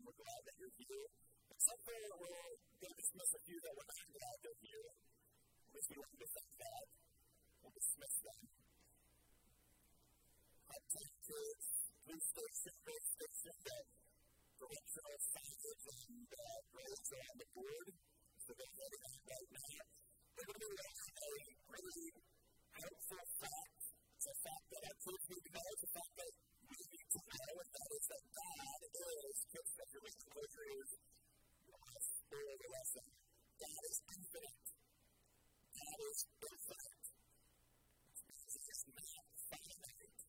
and we're glad that you're here. Going to dismiss a few that we're not glad they're here. Least we don't thank that. We'll dismiss them. Hot tank kids, police station, race station, that correctional signage and uh, are on the board. So they're getting that right now. They're going to be a really helpful fact. It's a fact that our kids need to know. It's a fact that and that is that God is, your closure is or the lesson. God is infinite. God is infinite. Jesus is not finite.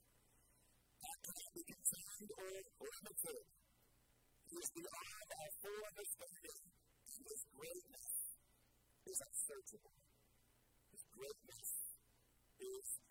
God cannot be contained or limited. He is beyond our full understanding. His greatness is unsearchable. His greatness is.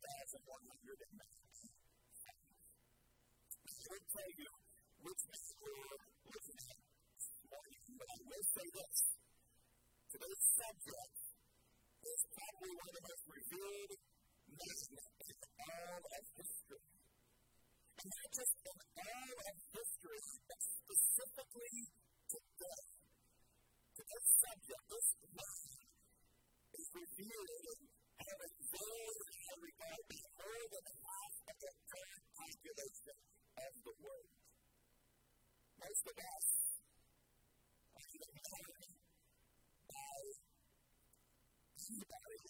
1195. I will tell you which we're looking at this morning, but I will say this. Today's subject is probably one of the most revered men in all of history. And not just in all of history, but specifically today. Today's subject, this man, is revered and regard by more than half of the current population of the world. Most of us are either known by anybody.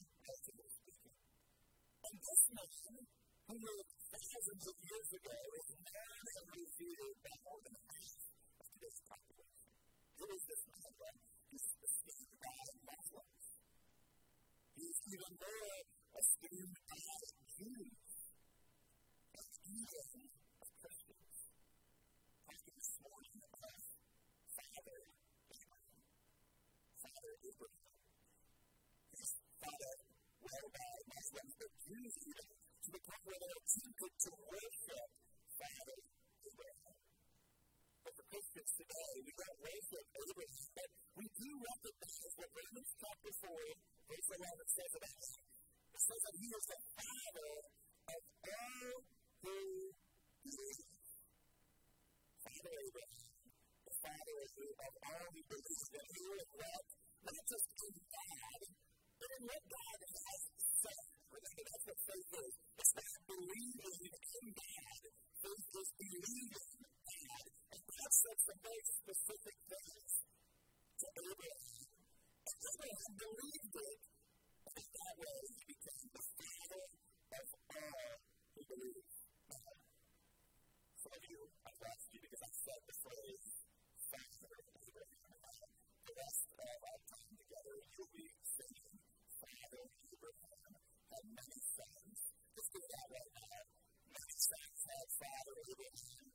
And this man, who lived thousands of years ago, is known and revered by more than half of today's population. Who is this man? Well, he's ist die Neue aus dem Tag Juni. Das Liebe des Christus. Hast du this morning als Vater Abraham, Vater Abraham, his father, whereby was one of the Jews to the point where they attempted to worship Father for Christians today, we don't worship Abraham, but we do recognize what Romans chapter 4, verse 11 says about him. It says that he is the father of all who believe. Father Abraham, the father of all who believe. And here in what not just in God, but in what God has said. Remember, that's what faith is. It's not believing in God. Faith is believing God said some very specific things to Abraham. And Abraham believed it. And that way, he became the father of all who believe. Some of you, I've asked you because I said the phrase, father of Abraham the rest of our time together, you'll be singing Father Abraham had many sons. Let's do that right now. Many sons had Father Abraham.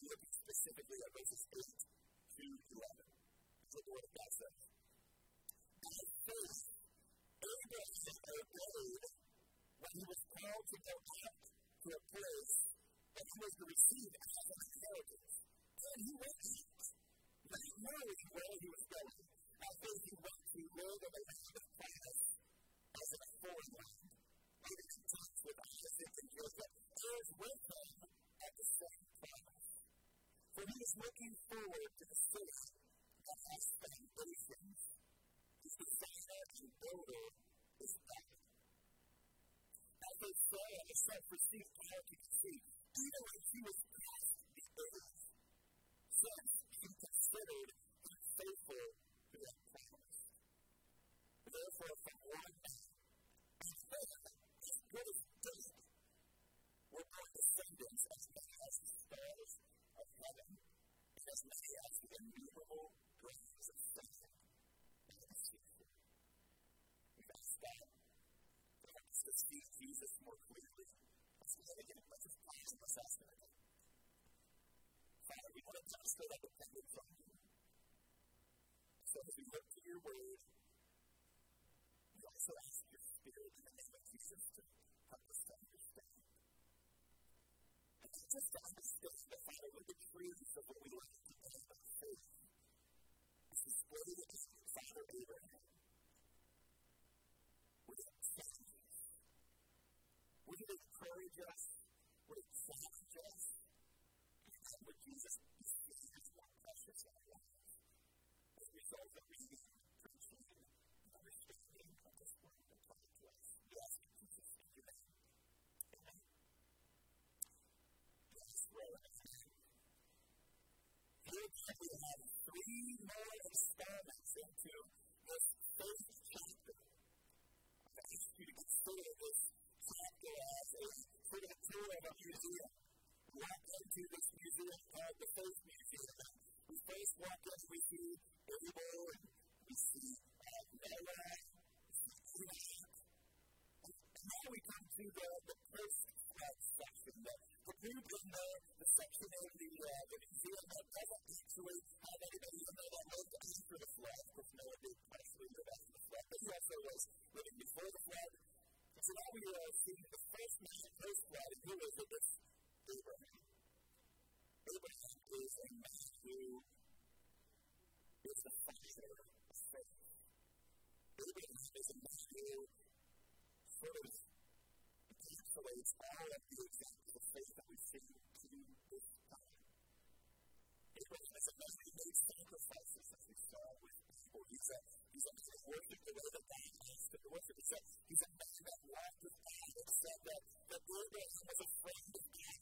Looking specifically at verses 8 to 11. That's what the Word of God says by faith, Abraham obeyed when he was called to go out to a place that he was to receive as an inheritance. And he went out, not knowing where he was going. I think he went to live in a land of promise as in a foreign land, living in touch with Isaac and Jacob, is with at the same promise. For he is looking forward to the city that has foundations the designer and builder is God. As they say, and the self-received child you can see, even when he was past the age, since he considered him faithful to that promise. Therefore, from one man, as good as David, were born descendants as many as the stars of as many as the innumerable of. We've asked God help us see Jesus more clearly. Go just ask. Father, we want to demonstrate our dependence on you. So as we look to your word, we also ask your Spirit in the name of Jesus to help us to understand. just as the skills that follow with the trees of what the wheel depend about faith. This is what it is Father Abraham. Would it challenge us? Would it encourage us? Would it challenge us? And would Jesus be seen as more precious in our lives as a result of reading three more installments into this faith chapter. I ask you to consider this chapter as a sort of a tour of a museum. Walk into this museum called the Faith Museum. We first walk in, we see Abel, and we see uh, Noah, we see Enoch. And now we come to the, the first section, the, the group in the, the section of the, uh, the museum that doesn't actually have anybody even though that lived after the flood, because Noah did partially live after the flood, but he also was living before the flood. And so now we are seeing the first man post flood, and who is it? It's Abraham. Abraham is a man who is the father of faith. Abraham is a man who sort of encapsulates all of the examples of faith that we see. Abraham is a man who made sacrifices, as we saw with people. He's a, he's a man worshiped the way that God him to worship. He's a, he's a man that walked with God and said that, that Abraham was a friend of God.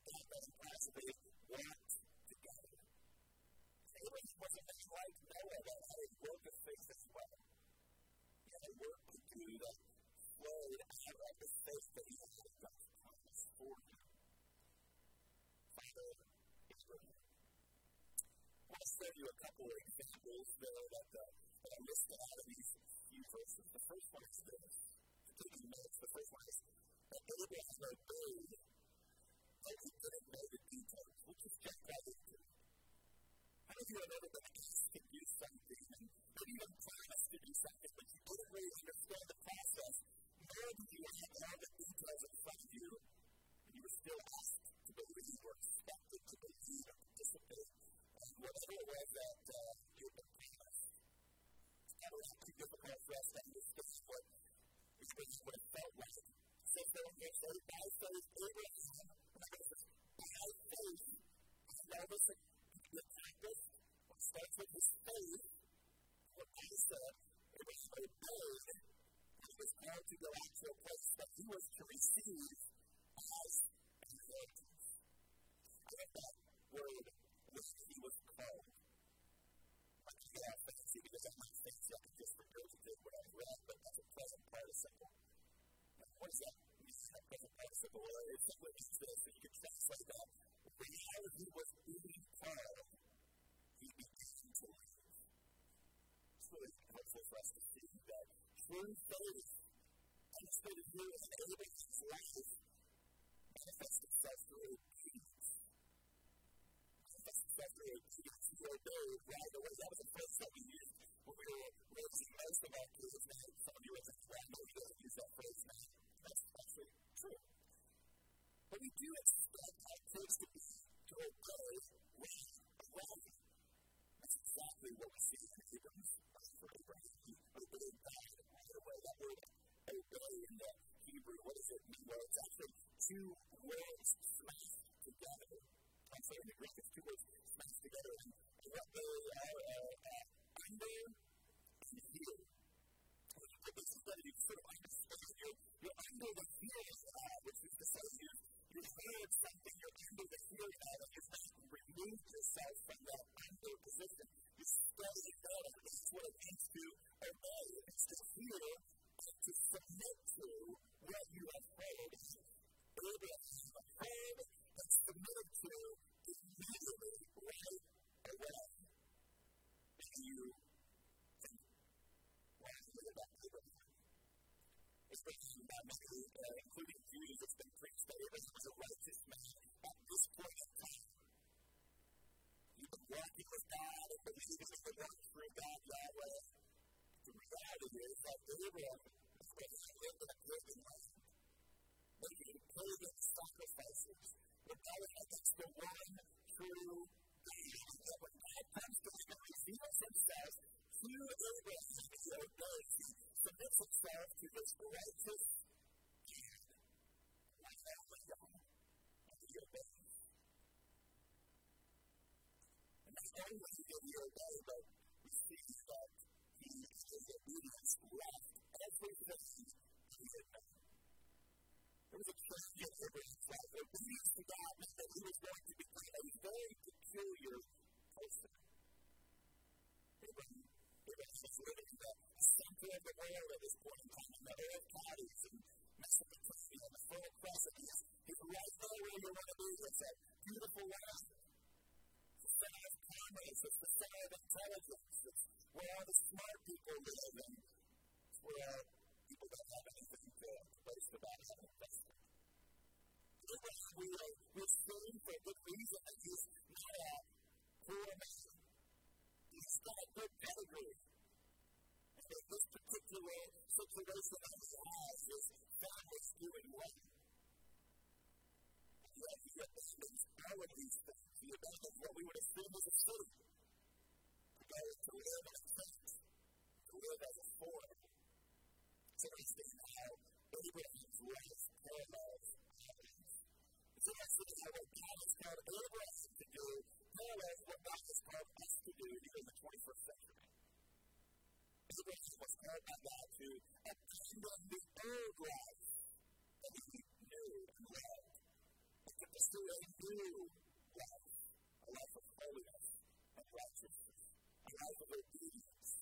God doesn't possibly walked together. Abraham was a man like Noah that had a work of faith as well. He had a work to do that flowed out of the faith that he had in God's promise for him. Father. I show you a couple of examples that, uh, that are listed out of these few verses. The first one is this. Taking notes, the first one is that Abraham obeyed but he didn't know the details. We'll just jump right into it. How many of you have ever been asked to do something and maybe even promised to do something, but you didn't really understand the process, nor did you have all the details in front of you, and you were still asked to believe or expected to believe whatever it that uh, you been promised? It's kind of too difficult for us to understand what it would have felt like. So, for example, by faith, Abraham by faith, now listen, the practice starts with his faith. What I said, it was obeyed. He was called to go out to a place that he was to receive as an inheritance. I like that word, which he was called. Get out fancy because I'm not fancy. I can just regurgitate what I read, but that's a present participle. What is that? that present participle, or it simply means this, that you can translate that. While he was being called, he began to live. It's really helpful for us to see that true faith, demonstrated here in Abraham's life, manifests itself through obedience. He right away. That was a phrase that we when we were raising most of our kids. Now, some of you are don't use that phrase now. That's actually true. But we do expect our kids to be to obey around. That's exactly what we see in Abram's life God right away. That word obey in the Hebrew, what does it mean? Well, it's actually two words smashed together. In Greek, it's two words smashed together. And what they are uh, uh, under and here. What this is that you sort of understand under the feeling of, which is to say you, you heard something, you're under the feeling of, and you've not removed yourself from that under position. You stay there. That's what it means to obey. It's to and to submit to what you have heard. Abraham heard that's submitted to is usually right away to you and wisely about Abraham. Especially by many, uh, including Jews, it's been preached that Abraham was a righteous man at this point in time. You've been walking with God and believing in the one true God, Yahweh. The reality is that Abraham, especially lived in a pagan land, making pagan sacrifices rebelling against the one true God. That when God comes to reveals himself to Abraham, he obeys, he submits himself to this righteous God. Like that and he obeys. And not only did he obey, but we see that he, his obedience left everything he had done. There was a change in Abraham's life. Obedience to God meant that he was going to become a very peculiar person. Abraham, Abraham was living in the center of the world at this point in time, in the Arab counties and Mesopotamia, the Fertile Crescent. He's, he's right there where you want to be. It's a beautiful land. It's the center of commerce. It's the center of intelligence. It's where all the smart people live. And it's where people don't have anything invested. Abraham, we are, we're for a good reason that he's not a poor man. He's got a good pedigree. In this particular situation that he has, his family's doing well. And yet he abandons all of these things. He abandons what we would assume is a city to go to live in a tent, to live as a foreigner. It's interesting how Abraham's life parallels Abraham's. It's interesting how what God has called Abraham to do parallels what God has called us to do in the 21st century. Abraham was called by God to abandon the old life that he knew and loved, and to pursue a new life, a life of holiness and righteousness, a life of obedience.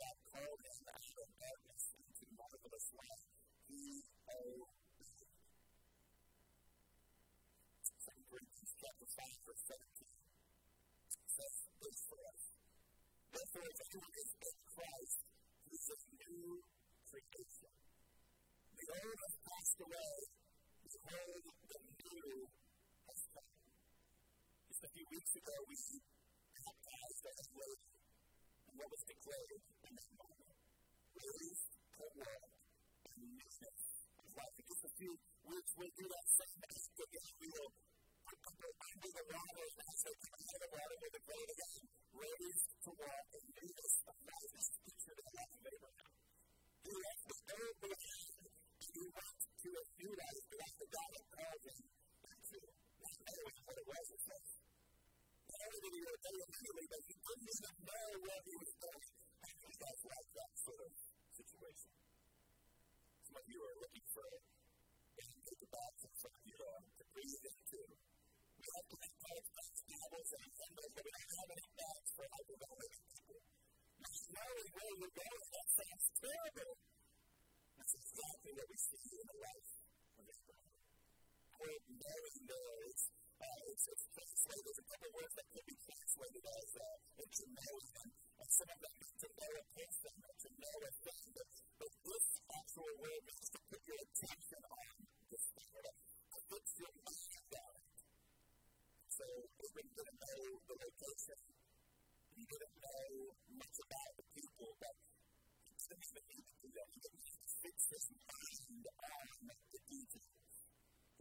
God called him out of darkness obeyed. 2 Corinthians chapter 5, verse 17 says this for us. Therefore, if anyone is in Christ, he is a new creation. The old has passed away, behold, the new has come. Just a few weeks ago, we baptized as lady and what was declared in that moment. Raised to walk newness of life. In just a few weeks, we'll do that same. We will under the water as the water, again. Raised to walk life. Is pictured in the life of Abraham. He left the old behind and he went to a new life, the life God him what it was not only did he immediately, but he didn't even know where he was going. And he does like that sort of situation. You are looking for and some of you are to breathe into. We have to have cards, bags, Bibles, and handles, but we don't have any bags for hyperventilating people. Not knowing where you're going, that sounds terrible. That's exactly what we see in the life of this brother. We're knowing there, uh, it's, it's translated, there's a couple words that could be translated as uh, to know them, And so I to know a person, to know a thing, but this actual word to put your attention on this thing. It puts your mind on it. So if didn't know the location, we didn't know much about the people, but it doesn't even need to do that. You need to fix this mind on the details.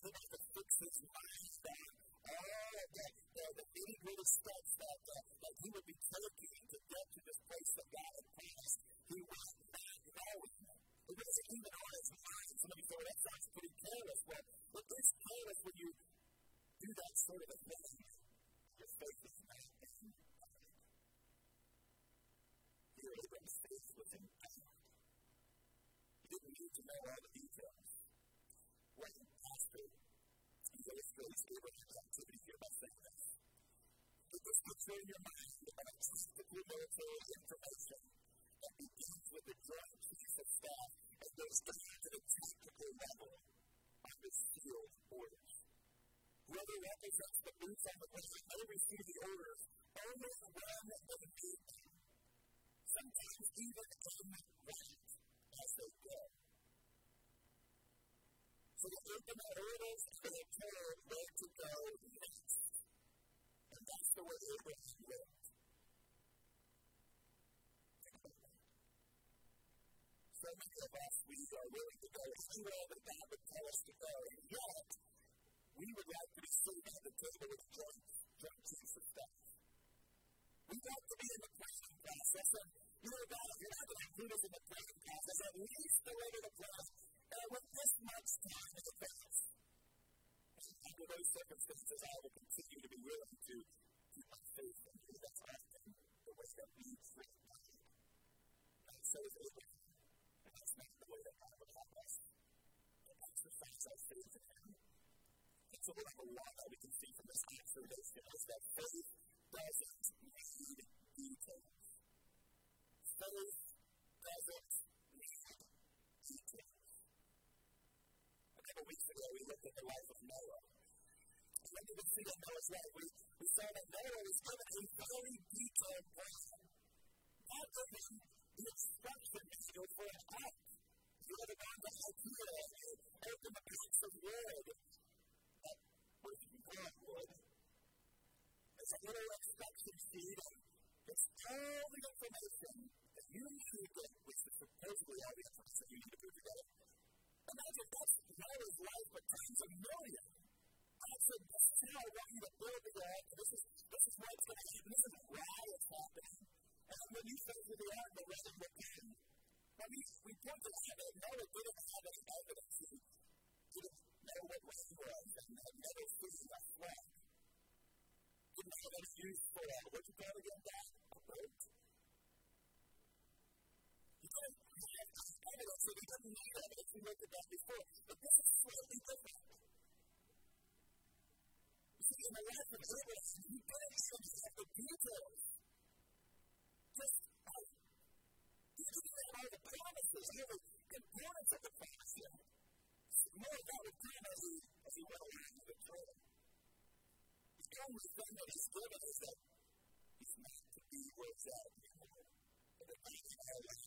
You need to fix this mind on all of the, the, the nitty gritty steps that, uh, that he would be taking to get to this place that God had promised. He was not knowing. It wasn't even on his mind. Some of you say, well, that sounds pretty careless. Well, it is careless when you do that sort of a thing. Your faith is not in God. Here, Abraham's faith was in God. He didn't need to know all the details. When Pastor illustrates Abraham's activity here by saying this. Your mind of a tactical military information that begins with the joint chief of staff and goes down to the tactical level under sealed orders. Whoever represents the boots on the ground may receive the orders only when they need them. Sometimes even in right as they go. They gave them orders they told where to go next. And that's the way Abraham lived. So many of us, we are willing to go anywhere that God would tell us to go, and yet we would like to be sitting at the table with joint, joint chiefs of staff. We want to be in the planning process, and you know, God, if you're not going to include us in the planning process, at least deliver the plan uh, with this much time in advance. Under those circumstances, I will continue to be willing to keep my faith. That's often the way that we treat God. And so is Abraham. And that's not the way that God would have us. To exercise our faith in Him. And so, number one that we can see from this observation is that faith doesn't need details. Faith doesn't need details. A couple weeks ago, we looked at the life of Noah. And when we see that Noah's life? We, we saw that Noah was given a very detailed plan. God gave him the instruction manual for an ark. If you ever gone to IKEA and you open the box of wood, that was wood, there's a little instruction sheet it's all the information that you need to, get, which is supposedly all the information you need to put together. Imagine that's Noah's life, but times a million. God said, This is how I want you to build the ark. This is, this is what's going to happen. This is why it's happening. And when you say to the ark, the weather will end. Now, we, we pointed out that Noah didn't have any evidence. He didn't know what rain was and had never seen a flood. Didn't have any use for, what you call it again, Dad? A boat? formula so they didn't know that if we looked at that before. But this is slightly different. You see, in the life of Abraham, he dedicated himself to details. Just as he didn't have the promises, he had components of the promise yet. More of that would come as he, as he went along with the journey. The only thing that he's given is that he's meant to be worked out before. And the thing that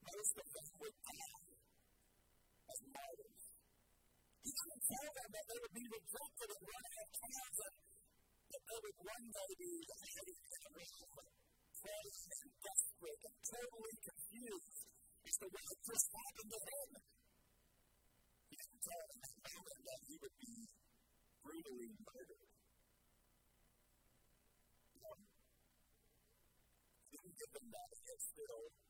most of them would die as martyrs. He didn't tell them that they would be rejected and run out of towns and that they would one day be hiding in a room, praying and desperate and totally confused as to what had just happened to him. He didn't tell them that he would be brutally murdered. He didn't give them that, yet still,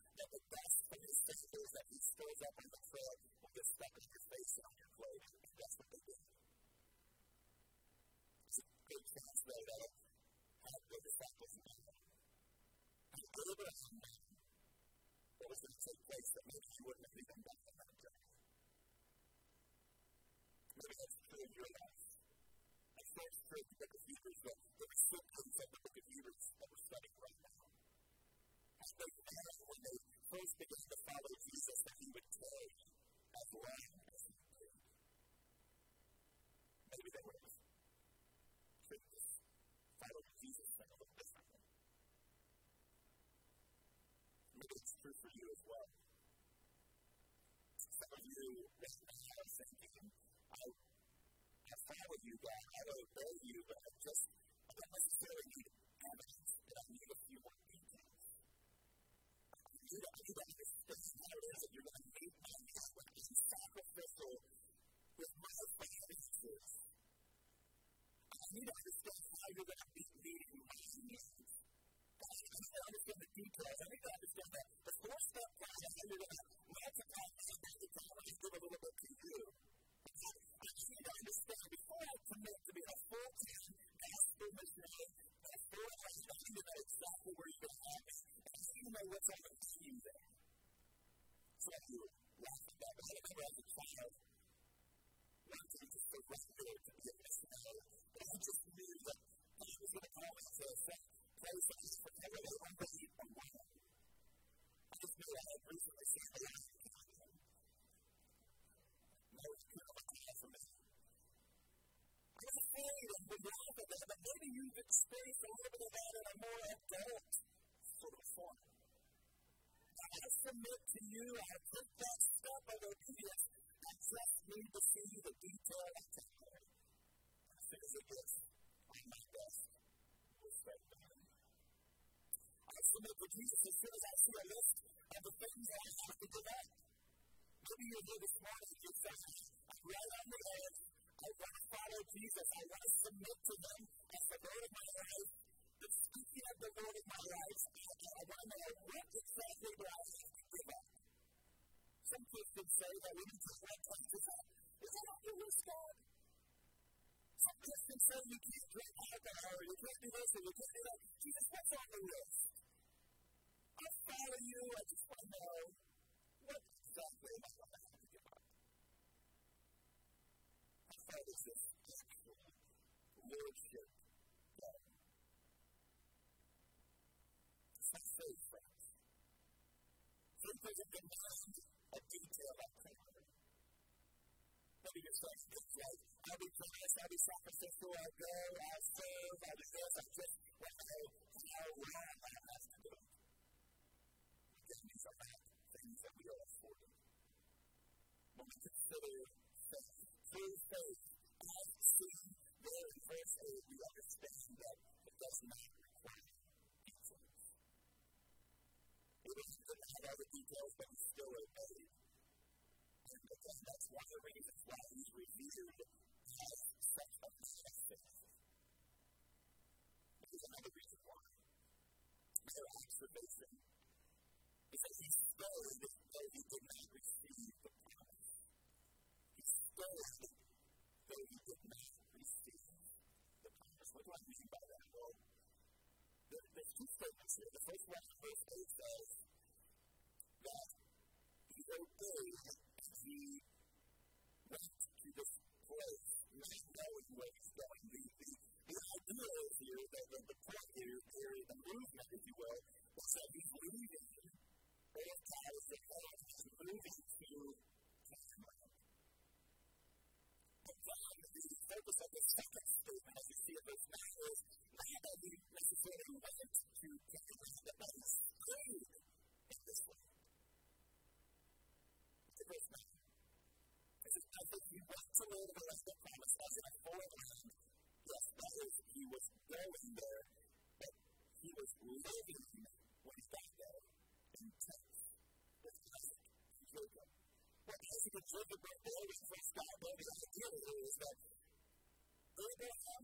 that the dust from his fingers that he stirs up on the trail will get in your face and on your clothes. And that's what they did. It's a big chance, though, that had the disciples. And Abraham what was going to take place that maybe he wouldn't have even done. Maybe that's true in your life. Say it's true in the book of Hebrews, recipients of the book of Hebrews that we're studying right now. They knew when they first began to follow Jesus that he would take as long as he did. Maybe they would have treated following Jesus in a little differently. Maybe it's true for you as well. Some of you right now are thinking, I, I follow you, God, I obey you, but I just, I don't necessarily need evidence, but I need a. I need, I need to understand how it is that you're going to and how it is sacrificial with my finances. need to understand how you're going to be meeting my needs. I need to understand the details. I need to understand that the four step plan of how you're going to multiply my bank account. I give a little bit to you. I need to understand before I commit to be a full time gospel missionary, before I know exactly where you're going to have. To know what's on the team there. So I do laugh at that. But I remember as a child, wanting to surrender to be a missionary, but just knew that God was going to call me to a place that was forever unbelief or one. I just knew I had recently seen the last a. I was afraid the but maybe you've experienced a little bit of that in a more adult sort of form. I submit to you, I take that step of obedience I just need to see the detail of the story. As soon as it gets on my desk, we'll I submit to Jesus as soon as I see a list of the things that I have to give up. Maybe you're here this morning and you say, I'm right on the edge. I want to follow Jesus. I want to submit to Him as the Lord of my life. Speaking of the Lord of my life, I want to know what exactly do I have to give up? Some Christians say that we need to select taxes out. Is that your list, God? Some Christians say you can't drink alcohol, or you can't do this, or you can't do that. Jesus, what's on the list? I follow you, I just want to know what exactly am I going to have to give up? Far does this lordship Doesn't demand a detail prayer. Maybe like, I'll be generous, I'll be sacrificial, I'll go, I'll serve, I'll do this, I just know how wrong I have to do it. Again, these are not things that we are afforded. When we consider faith, through faith, as seen there in verse 8, we understand that it does not require details. To have all the details, but still obey. And again, that's one of the reasons why he's revered as such a. There's another reason why. Their observation is that he stayed though he did not receive the promise. He stayed though he did not receive the promise. What do I mean by that? Well, there, there's two statements here. The first one, verse 8 says obeys the not to displace, not knowing where he's going. The, the, the idea is here that the, the point here, here the movement, if you will, is that he's leaving moving to Canaan. But then the focus of the second statement, as you see in verse 9, is not that he necessarily went to Canaan, but that he stayed in this. Look at verse 9. It says, as if he went to where the rest of promise, as in a foreign. Yes, that is, he was going there, but he was living when he got there in tents with Isaac and Jacob. What Isaac and Jacob were always from God, but the idea here is that Abraham,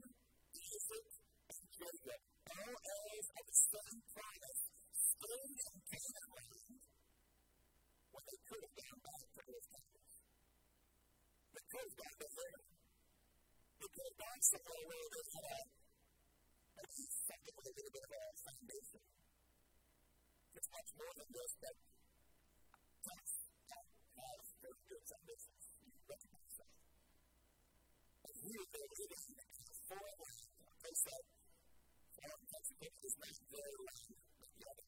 Isaac, and Jacob, all heirs of the same promise, stayed in Canaan they could have gone back to those countries. They could have gone to there. They could have gone somewhere where they had at least something with a little bit of a foundation. It's much more than just that text has very good uh, foundations. You recognize that. And here they're living in a foreign land, a place that foreign Mexico is not their land, but.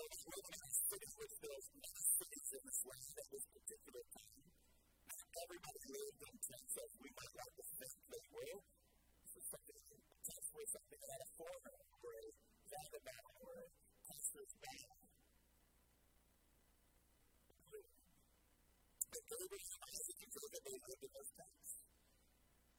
Those living in a city which there's many cities in this at this particular time. Not everybody lived in tents as we might like to think they. This is something, tents were something a foreigner or a vagabond or a passersby But Abraham, Isaac, and Jacob, they lived in those tents.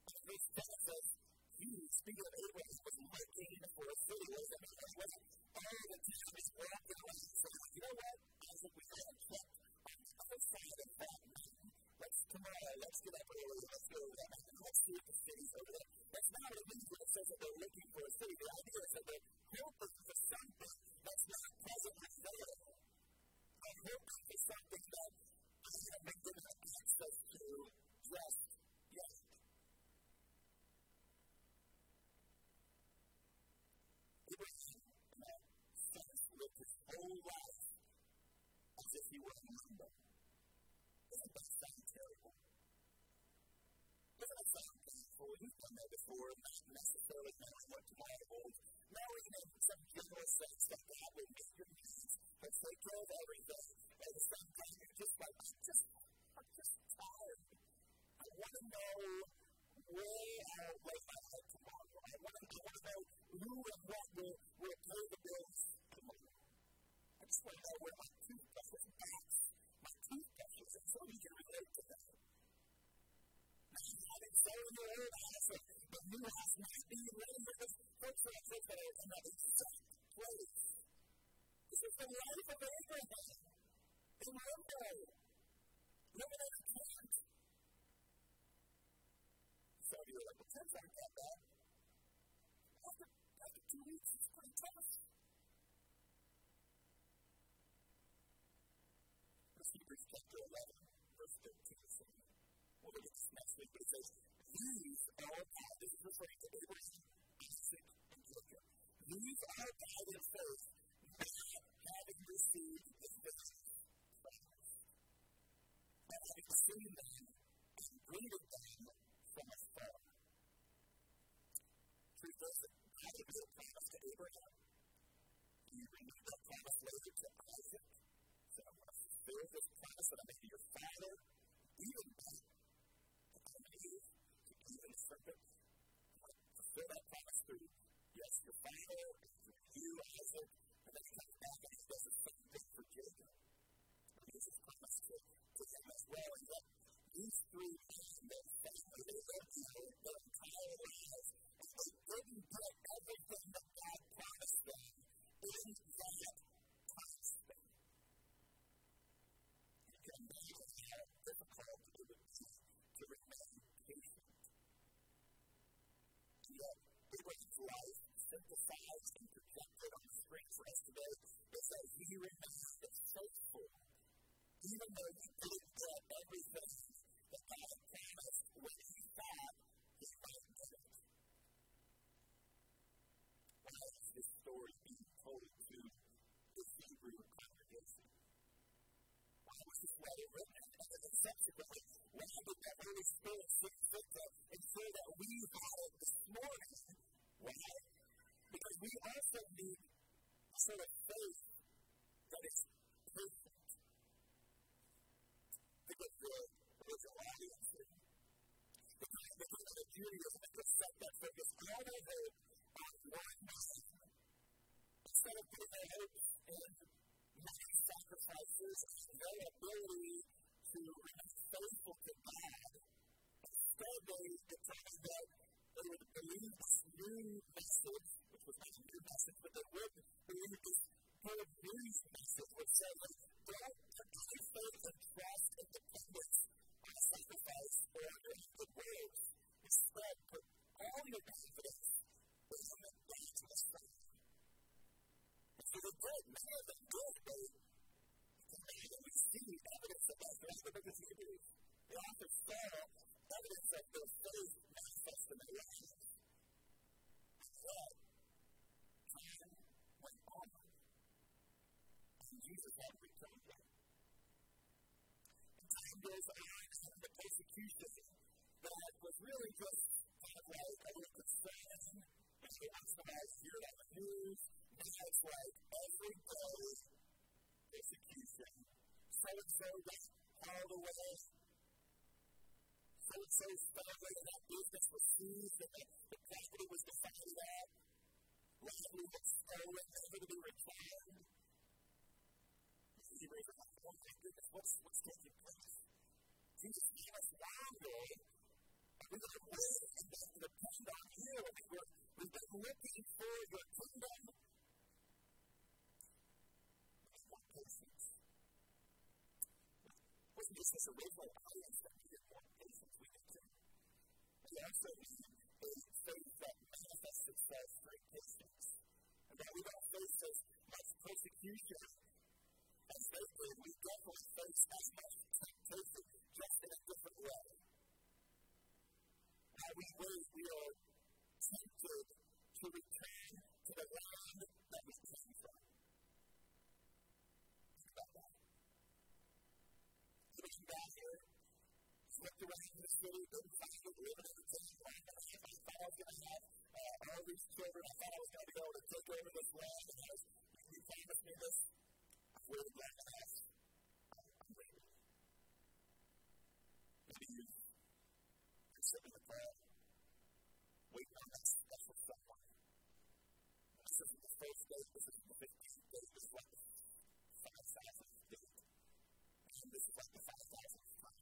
And 10 says, he, speaking of Abraham, was looking for a city. What does that mean? Saying, you know what? Isaac, we got to check on the other side of that mountain. let's tomorrow, let's get up early, let's go over that mountain, let's see if the city's over there. That's not what it means when it says that they're looking for a city. The idea is that they're hoping for something that's not presently there. They're hoping for something that I have been given access to just he a member. Doesn't that sound terrible? Doesn't that sound painful? You've done that before, not necessarily knowing what tomorrow holds, knowing in some general sense that God will meet your needs and take care of everything. Same time, you're just like, I'm just, I'm just tired. I want to know where uh, I'll lay my head tomorrow. I want to, know who and what will, will pay the bills tomorrow. I just want to know where my toothbrush different paths. My two questions are so you can relate to them. Now, you haven't sold your old house, but you have not been ready for this virtual trip that is another exact place. This is the life of Abraham in limbo, living in a tent. So you're like, well, after, after two weeks, it's pretty tough. Hebrews chapter 11, verse 13 We'll look at this next week, but it says, These are God. This is referring to Abraham, Isaac, and Jacob. These are God in faith, not having received the faith promise, but having seen them and greeted them from afar. Truth is that God made a promise to Abraham. He renewed that promise later to Isaac. To fulfill this promise that I to your father, even even. Fulfill that promise through, yes, your father, through you, Isaac, and then he comes back and he does the same thing for Jacob. He gives his promise to, to him as well. And yet, these three men, their family, their entire lives, and they didn't get everything that God promised them in that promise thing. You can imagine how difficult it would be to remain patient that Abraham's life synthesized and projected on the screen for us today that he remained faithful. Even though he didn't get everything that God promised when he thought he might get it. Why is this story being told to the Hebrew congregation? Why was this letter written? And then subsequently, why did the Holy Spirit see fit to ensure that we had it this morning? Why? Because we also need a sort of faith that is perfect. Of the original audience. The kind of the of Judaism that just set that focus all their hope on one man. Instead of putting their hopes in many sacrifices and their ability to remain faithful to God. Instead, they decided that they would believe new message, which was not a new message, but they would believe this good news message, which said, like, don't put your faith and trust and dependence on sacrifice or your good words. Instead, put all your confidence in God's Messiah. And so they did. Many of them did. They see evidence of that throughout the of Hebrews. The author saw evidence of their faith lives. But time went on, and. And time goes on, the persecution that was really just of and the like persecution. So and so got hauled away. So and so's family and that business was seized and the, the property was divided up. Land was stolen, never to be returned. You read like, oh my goodness, what's, what's taking place? Jesus gave us longer. We're going to wait and depend on you. I mean, we're, we've been looking for your kingdom patience. Wasn't this original audience that more patience, we need to. We also need a faith that manifests itself through patience. And that we don't face as much persecution as they did. We definitely face as much temptation, just in a different way. While we wait, we are tempted to return to the land that we came from. Think about that. Looking back here, around the city, didn't that I thought I was going to have. Uh, all these children, I thought I was going to able to take over this land, and I you promised me this. I've waited long enough. I'm ready. Maybe you've been sitting in the car, waiting on that special someone. This isn't the first date, this isn't the 15th date, this is like the 5,000th date. And this is like the 5,000th time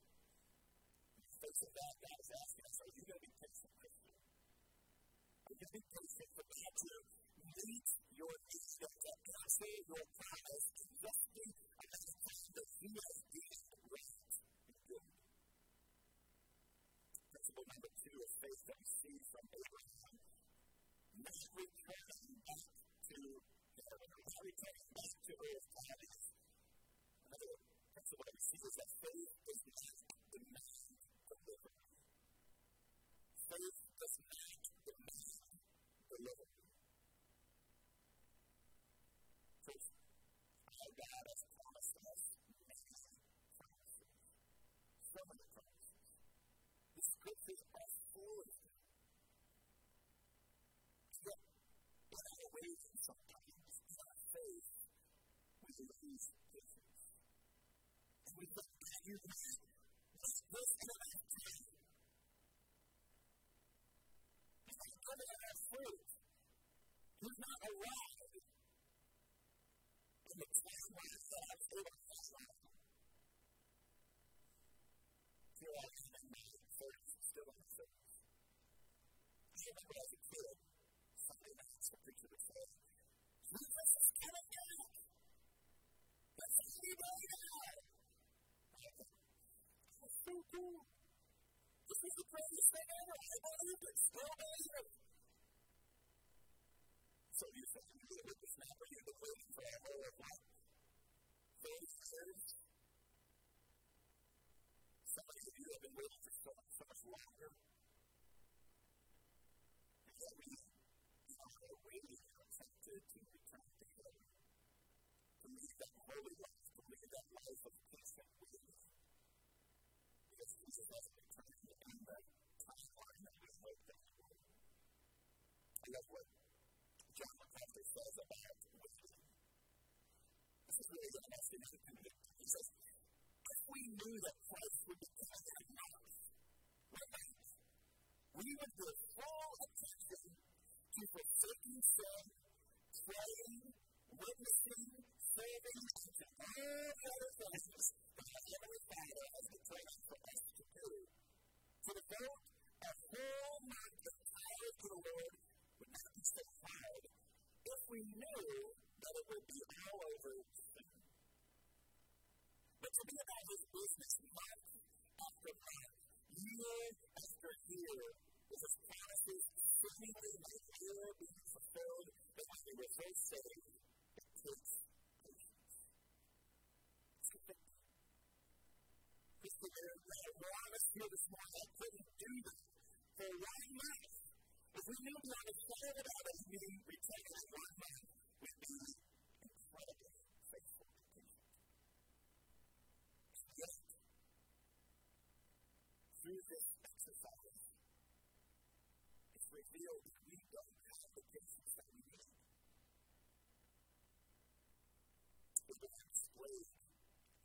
there's some bad guys asking us, are you going to be patient with me? Are you going to be patient for God to meet your needs, your capacity, your promise, and just be an expectation that you has being right and good? Principle number two is faith that we see from Abraham. Not returning back to heaven, not returning back to earth. That is another principle that we see is that faith is not the demand deliverance. Faith does not demand deliverance. First, our God has promised us many promises. So many promises. The scriptures are full of them. Yet, in our waiting sometimes, in our faith, we lose patience. And we and say, what's this in under that fruit. He's not alive. And the test myself, it was just like feel like I'm in my 30s, still in my 30s. I remember as a kid, somebody asked a preacher to say, Jesus is coming back! That's how you know God! I was so cool. This is the greatest thing ever. I believe it. Still believe it. So you said you did with the snapper, you've been waiting forever or what? 30 years? Some of you have been waiting for so, so much longer. And yet we are waiting and are tempted to return to Him. To lead that holy life, to lead that life of patient waiting. Because Jesus hasn't I love what John says about. This is really. He says, if we knew that Christ would be coming we would attention to praying, witnessing, serving, and all the other things that Heavenly Father has for us to do. To devote a whole month entirely to the Lord would not be so hard if we knew that it would be all over. But to be about his business month after month, year after year, with his promises seemingly like year being fulfilled, that when we were first saved, it takes patience. It's convicting. Mr. We're honest here this morning. I couldn't do this for one month. If we knew beyond a shadow of a doubt that we that one month, we'd be incredibly faithful to. Yet, through this exercise, it's revealed that we don't have the patience that we need. Abraham displayed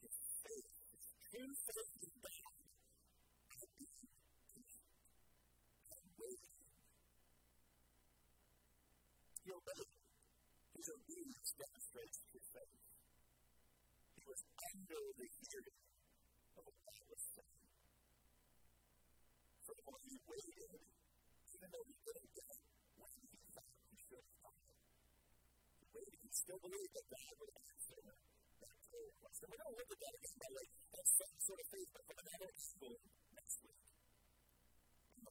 his faith, his true faith in God his demonstrates his faith. He was under the hearing of what was saying. Furthermore, he waited, even though he didn't get when he thought he should have it. He waited. He still believed that God would answer that prayer request. And going to look at that again, by the way, same sort of faith, but from another angle next week. In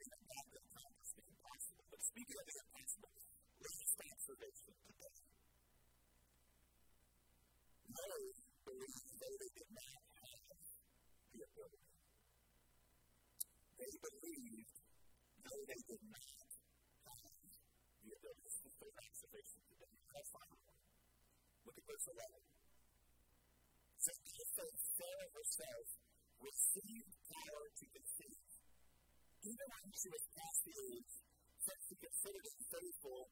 of the impossible. But speaking of the impossible, let's just observation today. Mary believed though they did not have the ability. They believed though they did not have the ability. This is their observation today. That's final one. Look at verse 11. It says, Also Sarah herself received power to conceive. Even when she was past the age, since she considered it faithful.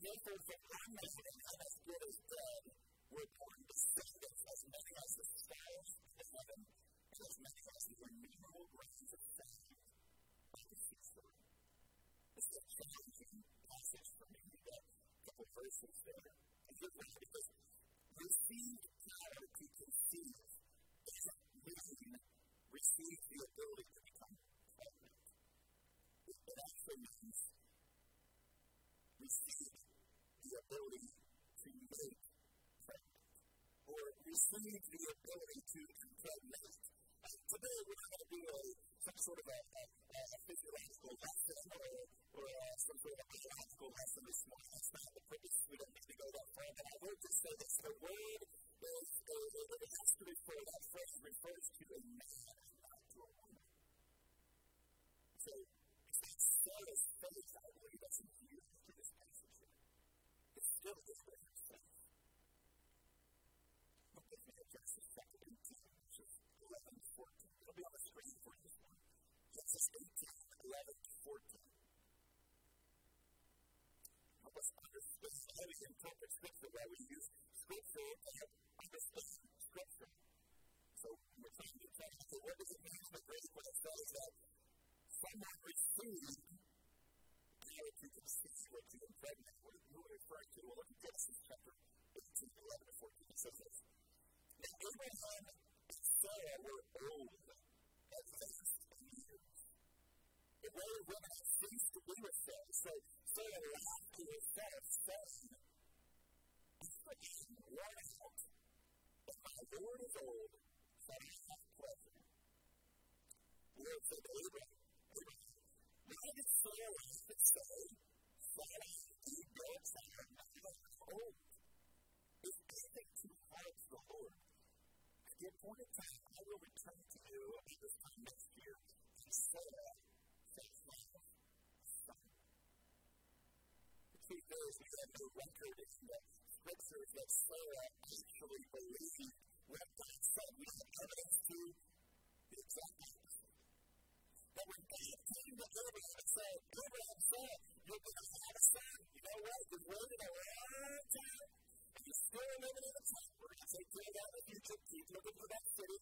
Therefore, from one and as good as dead were born descendants as many as the stars of heaven and as many as the innumerable grains of sand by the seashore. This is a challenging passage for me. We got a couple verses there. And here's why, because received power to conceive doesn't mean receive the ability to become pregnant. It actually means receive ability to make pregnant or receive the ability to impregnate. Today, we're not going to do a, some sort of a, a, a physiological lesson or, or a, some sort of a biological lesson this morning. That's not the purpose. We don't need to go that far. But I will just say this the word is, it has to refer, that phrase refers to a man and not. So, it's that Sarah's faith, I believe, that's Still this at Genesis chapter 18, verses 11 to 14. It'll be on the screen for you this morning. Genesis 18, 11 to 14. Help us understand how we interpret Scripture, why we use Scripture to help understand Scripture. So we're trying to try to what does it mean the when it says that someone received power to to? What are referring to? Well, look at Genesis chapter 18, 11 to 14. It says this. Now Abraham and Sarah were old, advanced in years. The way of women had ceased to be with them. So Sarah laughed to herself, saying, worn out, but my Lord is old, so I have pleasure. Lord said Abraham, did Sarah laugh and say, Sarah, you don't say her mother is old? Is anything too hard for the Lord? At the appointed time, I will return to you at this time next year, and have a son. The we have no record in the scriptures that Sarah actually believed what God said. We have evidence to the exact. But when God came to Abraham and said, Abraham said, you're going to have a son. You know what? You've waited a long time, and you're still living in the tent. We're going to take care of that in the future. Keep looking for that city.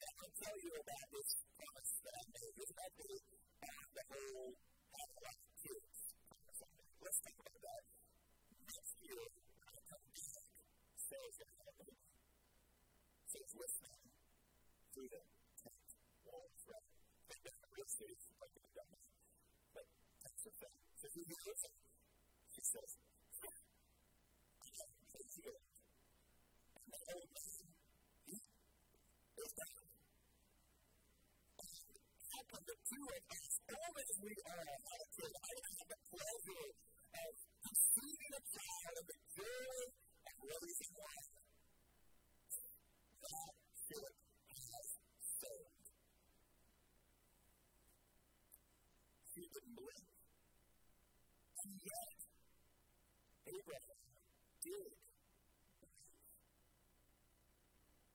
And I'll tell you about this promise that I made. That big? And the whole lot of kids. Let's think about that. Next year, when I come back, Sarah's going to have a baby. With me through the real like the. But that's? She says, He's here. And man, is. How the two of us, old as we are, have to have the pleasure of conceiving a child of the joy of raising one? Did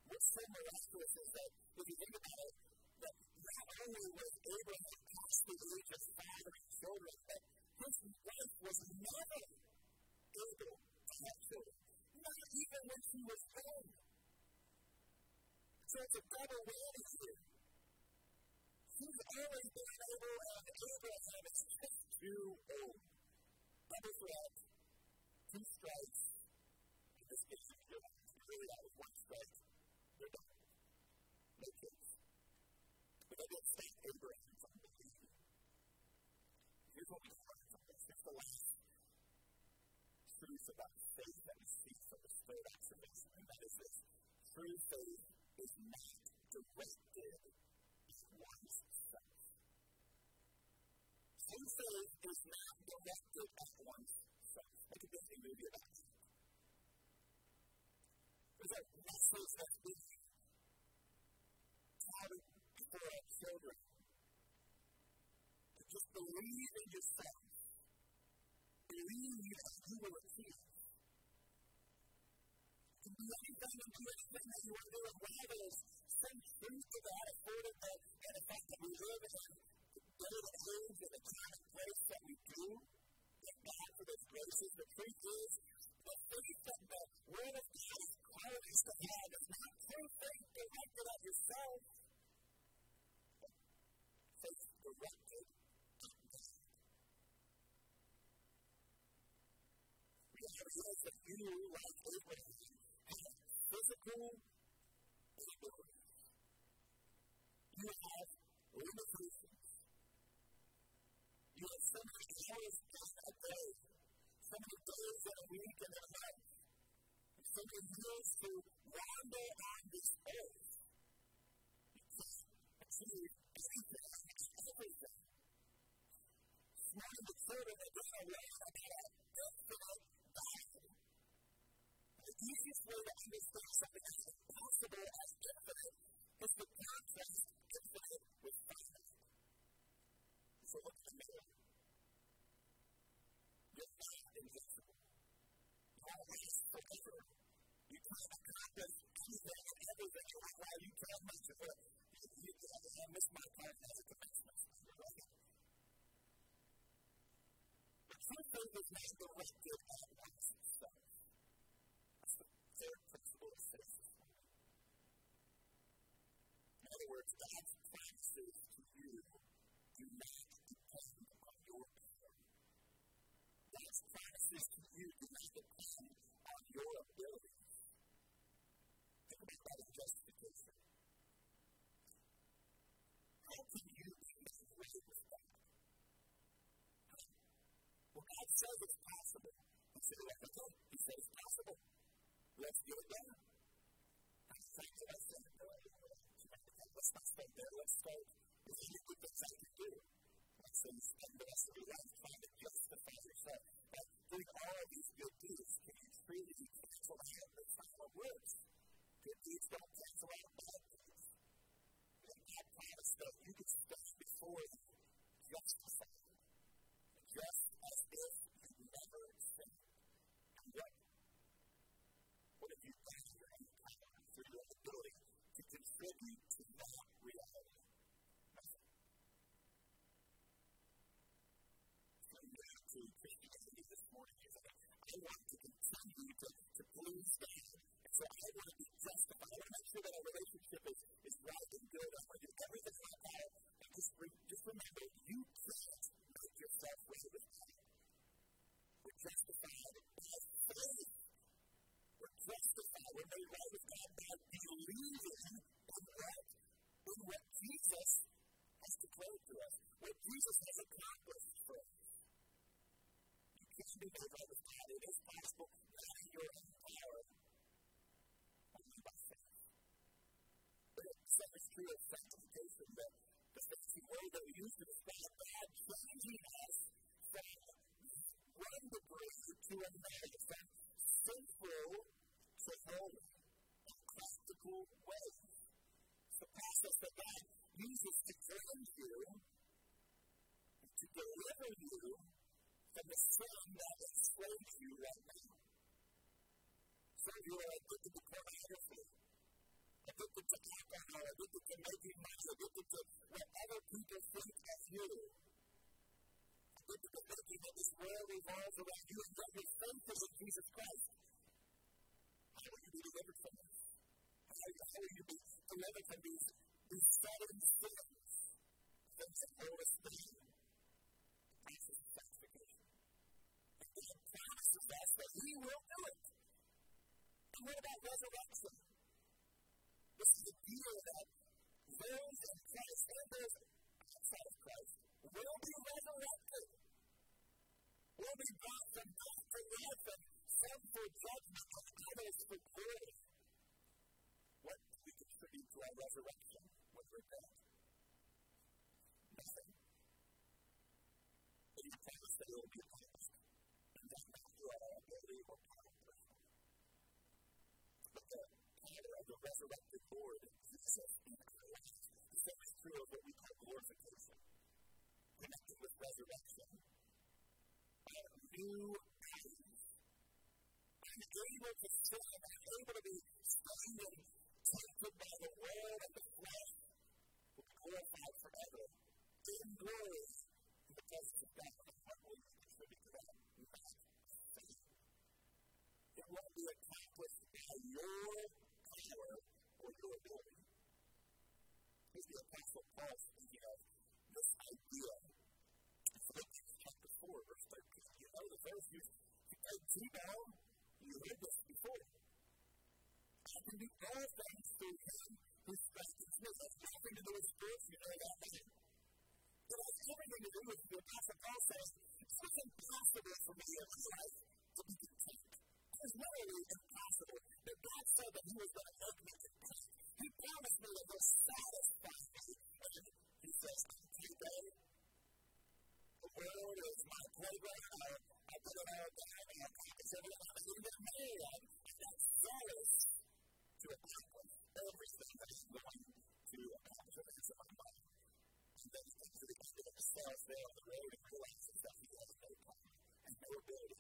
What's so miraculous is that if you think about it, that not only was Abraham past the age of fathering children, but his wife was never able to have children. Not even when she was old. So it's a double whammy here. She's always been able, and Abraham is just too old. double threat, two strikes. This if you're really out with one strike, you're done. No kids. But they didn't state Abraham the. Here's what we learn from this. Here's the last truth about faith that we see from this third observation, and that is this. True faith is not directed in one's self. True faith is not directed at one's self. A Disney movie about. There's a message that's being touted for our children to just believe in yourself. Believe that you will achieve. To do anything and do anything that you want to do, and while there's some truth to that, afforded that, and the fact that we live in the day and age and the time and place that we do, thank God for those graces. The truth is, the faith that the Word of God is us to have is not true faith directed at yourself, but faith directed at God. Reality is that you, like Abraham, have physical ability. You have limitations. You have so many hours in a day, so many days in a week and a month, that is used to wander on this earth. Because actually, anything affects everything. It's one of the children that ran away about an infinite God. The easiest way to understand something as impossible as infinite is to contrast infinite with finite. So what's the middle? You're not invincible. You're always forever. Everything right while you. You, you, I my as a commencement. Is not directed at oneself. That's the third principle of. In other words, God's promises to you do not depend on your power. God's promises to you do not depend on your abilities. Think about that in justification. How can you be right with God? Well, God says it's possible. Okay, He said it's possible. Let's get it done. That's exactly what I said. Let's not stay there. Let's start with any good things I can do. Let's say spend the rest of your life trying to justify yourself by doing all of these good deeds. Can you truly cancel out? Not what works. Good deeds don't bad. And God promised you could stand before Him justified, just as if you never sinned. And what, what have you in your own power through your ability to contribute to that reality? Nothing. So to Christianity this morning is that I want to continue to, to please God. So I want to be justified. I want to make sure that our relationship is, is right and good. I want to do everything I can. And just, re- just remember, you can't make yourself right with God. We're justified by faith. We're justified. We're made right with God by believing in what, in what Jesus has declared to us, what Jesus has accomplished for us. You can't be made right with God. It is possible, not in your own power, only by faith. But it's true of sanctification that the fancy word that we use to describe God changing us from one degree to another, from sinful to holy in practical ways. It's the process that God uses to cleanse you, to deliver you from the sin that enslaves you right now. Of you are addicted to pornography, addicted to alcohol, addicted to making money, addicted to what other people think of you. Addicted to thinking that this world revolves around you and that your faith is in Jesus Christ. How will you be delivered from this? How, how will you be delivered from these, these stubborn sins? Things that hold us down. Jesus is sanctification. And God promises us that He will do it. And what about resurrection? This is a deal that those in Christ and those outside of Christ will be resurrected. Will be brought from death to life and some for judgment and others for glory. What do we contribute to our resurrection when we're dead? Nothing. But He promised that it will be accomplished. And that's not through our ability or power. But the power of the resurrected Lord Jesus in the same is true of what we call glorification. Connected with resurrection. Our new bodies. I'm able to sin. I'm able to be stained and tempted by the world and the flesh. Will be glorified forever. In glory. In the presence of God. What will you contribute to that? Not faith. It won't be accomplished by your power or your ability. Here's the Apostle Paul speaking of this idea. In Philippians chapter 4, verse 13. You know the verse you played T-ball. You heard this before. I can do all things through him who strengthens me. That's nothing to do with spirits. You know that, doesn't it? has everything to do with the Apostle Paul says, it's impossible for me in my life. It's literally impossible. But God said that He was going to make me content. He promised me that He'll satisfy me. And He says, today, the world is my playground. I put it all down and I accomplish everything I'm even made. I'm not zealous to accomplish everything that I'm going to accomplish in my life. And then he comes to the end of himself there on the road and realizes that he has no power and no ability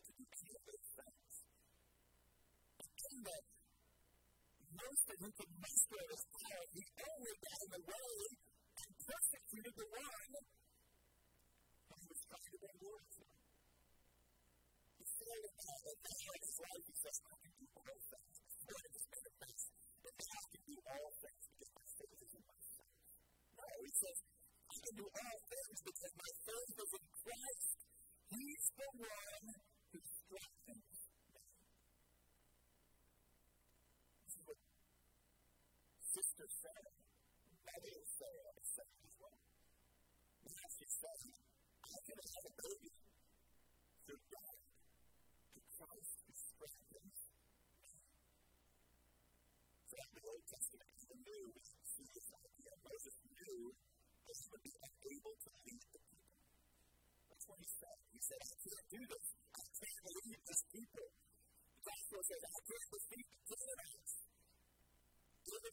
And in that who could muster his power, he only got in the way and persecuted the one who was trying to bring glory to. He said in his life, he says, I can do all things. What is of face? But I can do all things because my faith is in myself. No, he says, I can do all things because my faith is in Christ. He's the one who strengthens to say, that is say, I say, I can have a baby.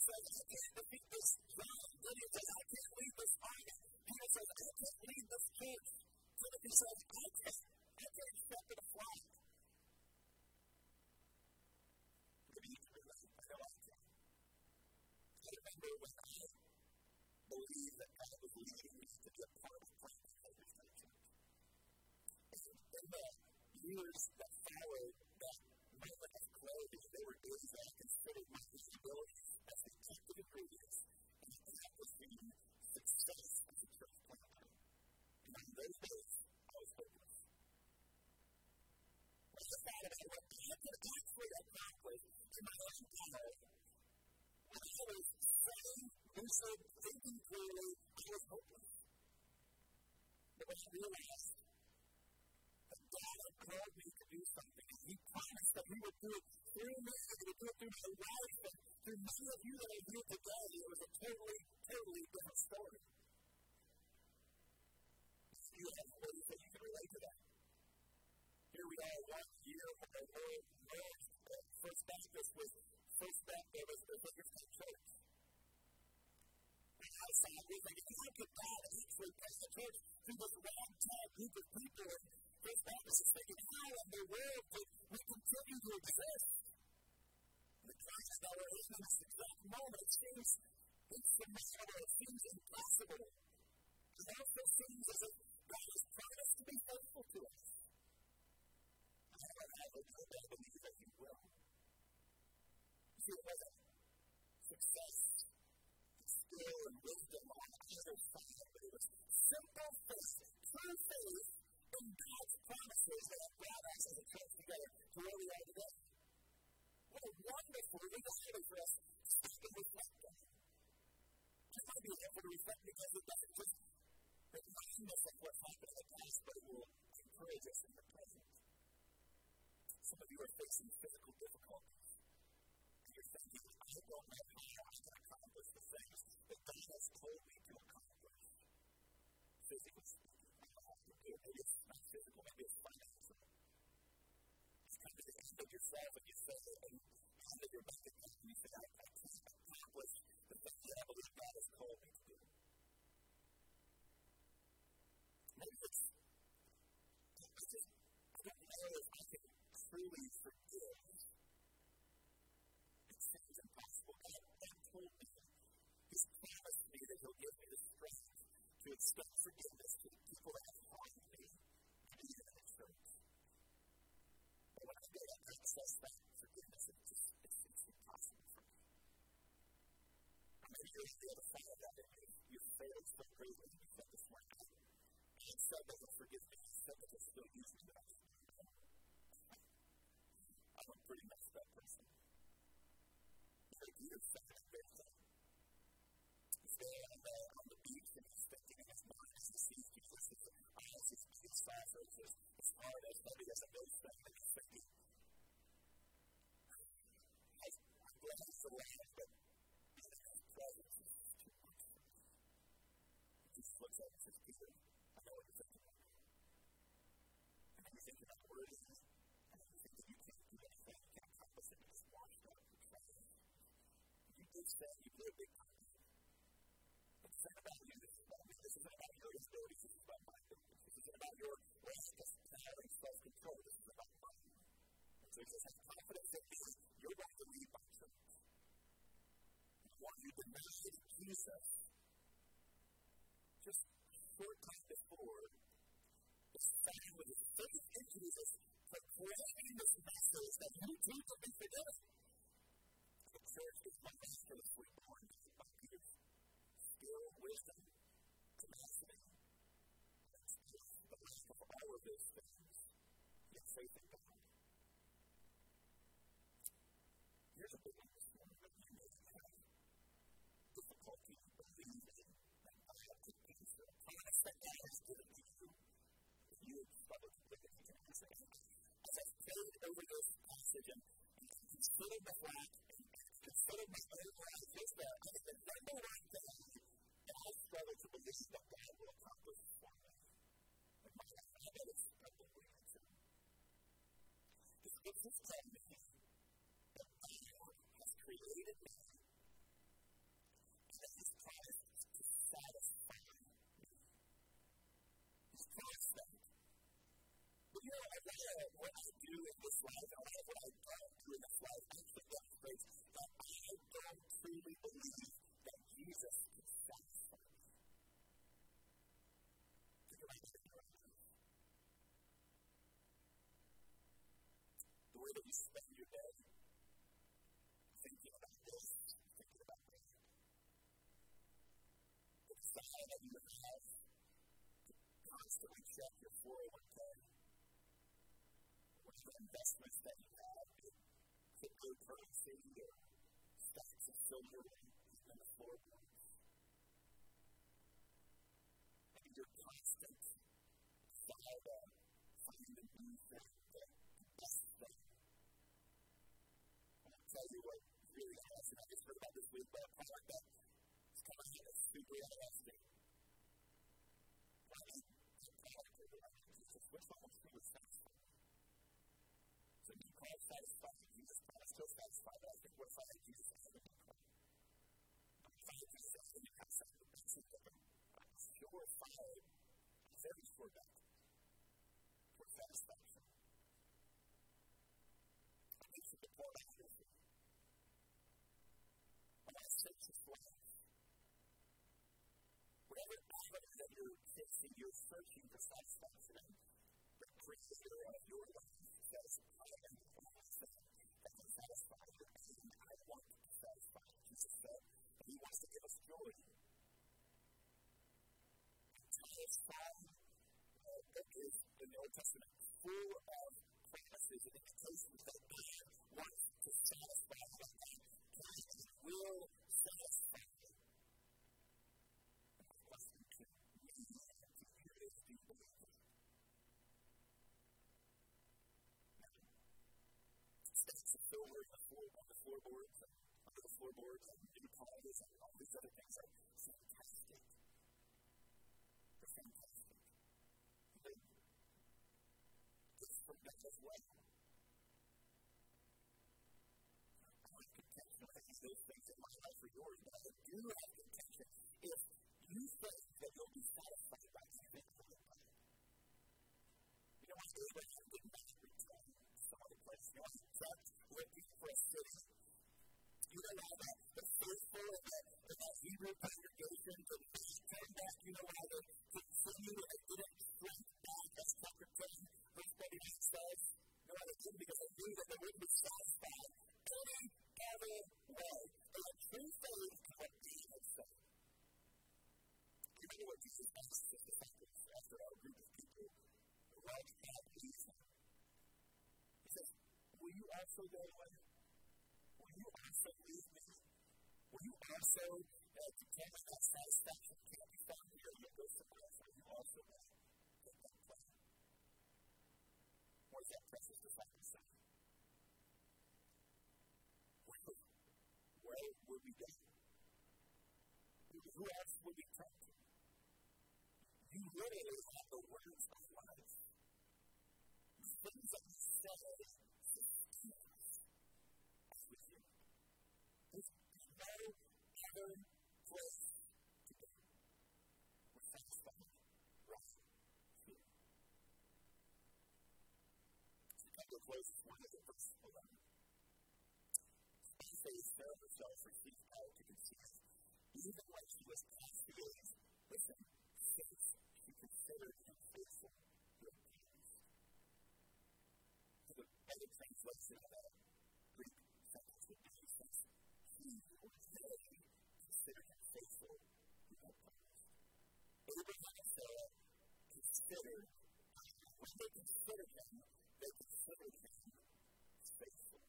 Says, I can't defeat this giant. Gideon says, I can't lead this army. Peter says, I can't lead this church. Timothy says, I can't. I can't in a flag. Maybe you. I know I. I remember when I believed that was leading to be part of. In the years that followed that moment of clarity, there were days that I considered my disabilities those days, I was hopeless. I thought about what I could actually accomplish in my own power, when I was sane, lucid, thinking clearly, I was hopeless. But when I realized that God had called me to do something, and He promised that He would do it through me, and He would do it through my life, and through many of you that are here today, it was a totally, totally different story. You have ways that you can relate to that. Here we are one year when the Lord merged uh, First Baptist with First Baptist was the biggest church. And outside, we're thinking, how could God actually bless the church through this ragtag group of people? And First Baptist is thinking, how in the world could we continue to exist? the crisis that we're in this exact moment, it seems insurmountable, it seems impossible. It also seems as if God has promised to be faithful to us. I have an outlook that I believe that He will. You see, it wasn't success, skill, and wisdom on either side, but it was simple faith, true faith in God's promises that have brought us as a church together to where we are today. What a wonderful reality for us to reflect on. I might be able to reflect because it doesn't just remind us of what's happened in the past, but it will encourage us in the present. Some of you are facing physical difficulties. And you're thinking, I don't know how I can accomplish the things that God has told me to accomplish. Physically speaking. Maybe it's not physical, maybe it's financial. You come to the end of yourself and you say, and end of your account, and you say, I, I can't accomplish the things that I believe God has called me to do. It's, I just, I don't know if I can truly forgive. It seems impossible. God, God told me, He's promised me that He'll give me the strength to extend forgiveness to the people that have harmed me, even in the church. But when I go to access that forgiveness, it just, it's, it's impossible for me. You're on the of that, you failed so greatly, God said doesn't forgive me, He said that still use me, I'm a pretty messed up person. So second very thing. He's there on the, on the beach and he's thinking in his mind. As he sees Jesus, his eyes, his, his saucers, his, his heart, as maybe doesn't know stuff, and he's thinking, I'm glad he's but is that you live in It's not about you. This is about me. This isn't about your abilities. This is about my. This isn't about your lack of having self-control. This is about mine. And so he says, have confidence in me. You're going to lead my church. While you denied Jesus, just short time before, this family with his faith in Jesus proclaiming this message that you too can be forgiven church is my master miraculously born by Peter's skill, wisdom, tenacity, that's just the lack of all of those things, yet faith in God. Here's a big one this morning that you may have difficulty believing that God can answer a promise that God has given to you, and you have struggled to believe that He can answer it. As I prayed over this passage and considered the fact instead of my own that is the number one thing that I struggle to believe that God will accomplish for me. My. The scriptures tell me that God has created me What I do in this life, a lot of what I don't do in this life, actually demonstrates that I don't truly believe that Jesus can satisfy The way that you spend your day, thinking about this, thinking about that. The desire that you have to constantly check your 401k, what your investments that you have in cryptocurrency or stacks of silver in the floorboards. And your constant desire to find a new thing, the best thing. I want to tell you what really awesome. I just heard about this week, but a product that is coming out that's super interesting. Which one was really call it satisfying. Jesus Christ still satisfied, but I think what if I Jesus a I had Jesus as a concept, that's a different, purified, very sure bet for satisfaction. I need to report out here for you. When I his life, whatever avenue that you're you're searching for satisfaction, and the creator of your life says, I am satisfy pain I want to be satisfied. Jesus said that He wants to give us joy. Entire psalm uh, that is in the Old Testament full of promises and indications that God wants to satisfy our God will satisfy under and new and all these other things are fantastic. They're fantastic. They just. I have contention with those things in my life or yours, but I do have contention if you think that you'll be satisfied by something You know, Abraham did not return to some other place. You know, for a. You how that the faithful of that, of that Hebrew congregation to turn back, you know how they continued and they didn't shrink back, as chapter 10, verse 39 says. You know how they did because they knew that they wouldn't be satisfied any other way. They had true faith to what David said. You know what Jesus asked his disciples after our group of people right at Easter? He says, Will you also go away? You also leave me? Will you also uh, determine that satisfaction can't be found here? You'll go. Will you also go? Take that plan. What does that precious disciple say? Where we go? Who else would we turn to? You literally have the words of life. The things that you say as with you. There's no other place to go. We're satisfied right here. So come to a close this morning at verse 11. Faith found herself received power to conceive. Even when she was past the age, listen, faith she considered him faithful to obedience. So the better translation of that consider him faithful who had promised. Abraham and Sarah considered, when they considered him, they considered him faithful.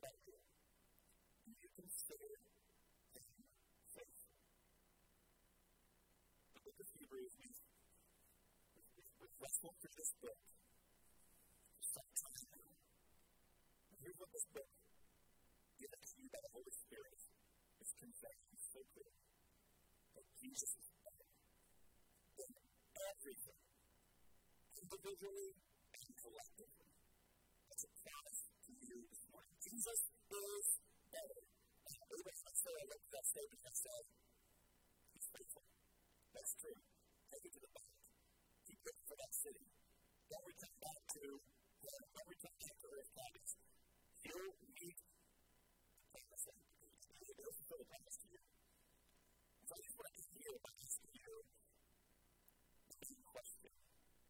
About you, do you consider him faithful? The book of Hebrews, we've, we've, we've wrestled through this book for some time now. Here's what this book given to you by the Holy Spirit, is conveying so clear that Jesus is better everything, individually and collectively. That's a promise to you this morning. Jesus is better. And Abraham and Sarah looked at that statement and He's faithful. That's true. Take it to the bank. Keep looking for that city. Don't return back to home. Don't return back to earth habits. You'll is what is real, what is real. That's the question.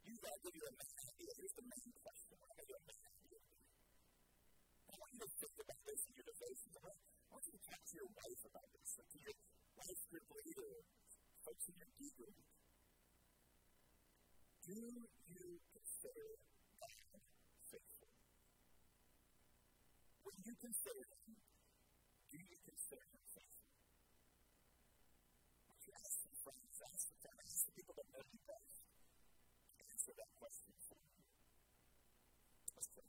You got to give you a main idea. Here's the main question. I got you a main idea. I want you to think about this in your devotions. I want you to talk to your wife about this, or to your life group leader, folks in your D group. Do you consider God faithful? When you consider Him, do you consider Him faithful? friends, ask the parents, the people that know you best. Answer that question for you. Let's pray.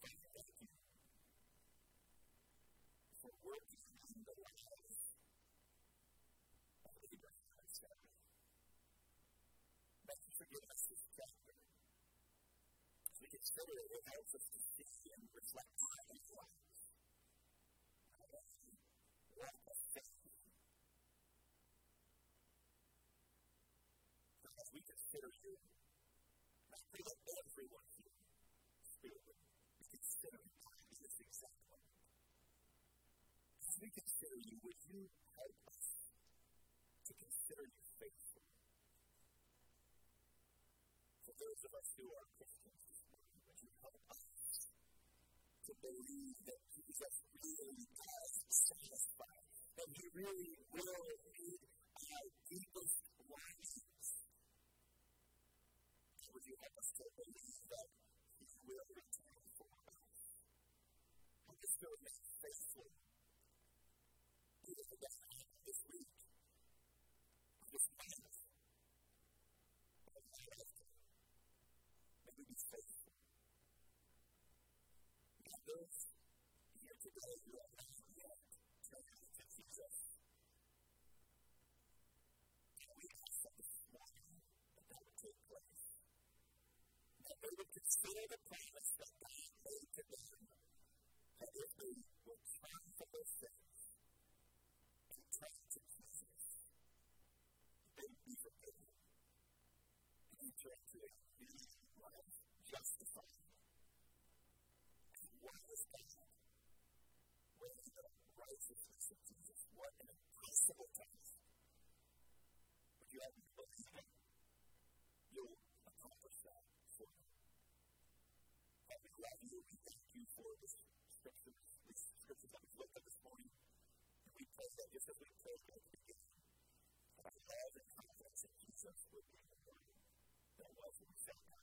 Father, thank you for working in the lives of Abraham and Sarah. Thank you for giving us this chapter. So we consider it, it helps us to see and reflect on his life. Pray everyone here, Spirit, is considering this exact one as we consider you, would you help us to consider you faithful? For those of us who are Christians would you help us to believe that Jesus really does satisfy, that He really will meet our deepest longings? where you have to still believe that He will return for us. We can still remain faithful. Even if that's not this week, this month, or the hereafter, may we be faithful. Not those here today who have not yet turned to Jesus. they would consider the promise that God made to them that if they would turn from their sins and turn to Jesus, they would be forgiven. And enter into a new life justified. And what is God? What is the righteousness of Jesus? What an impossible task! for the scriptures, the scriptures that we've looked at this morning. And we pray that just as we prayed at the beginning, that our love and confidence in Jesus would be in the morning. That was when we sat down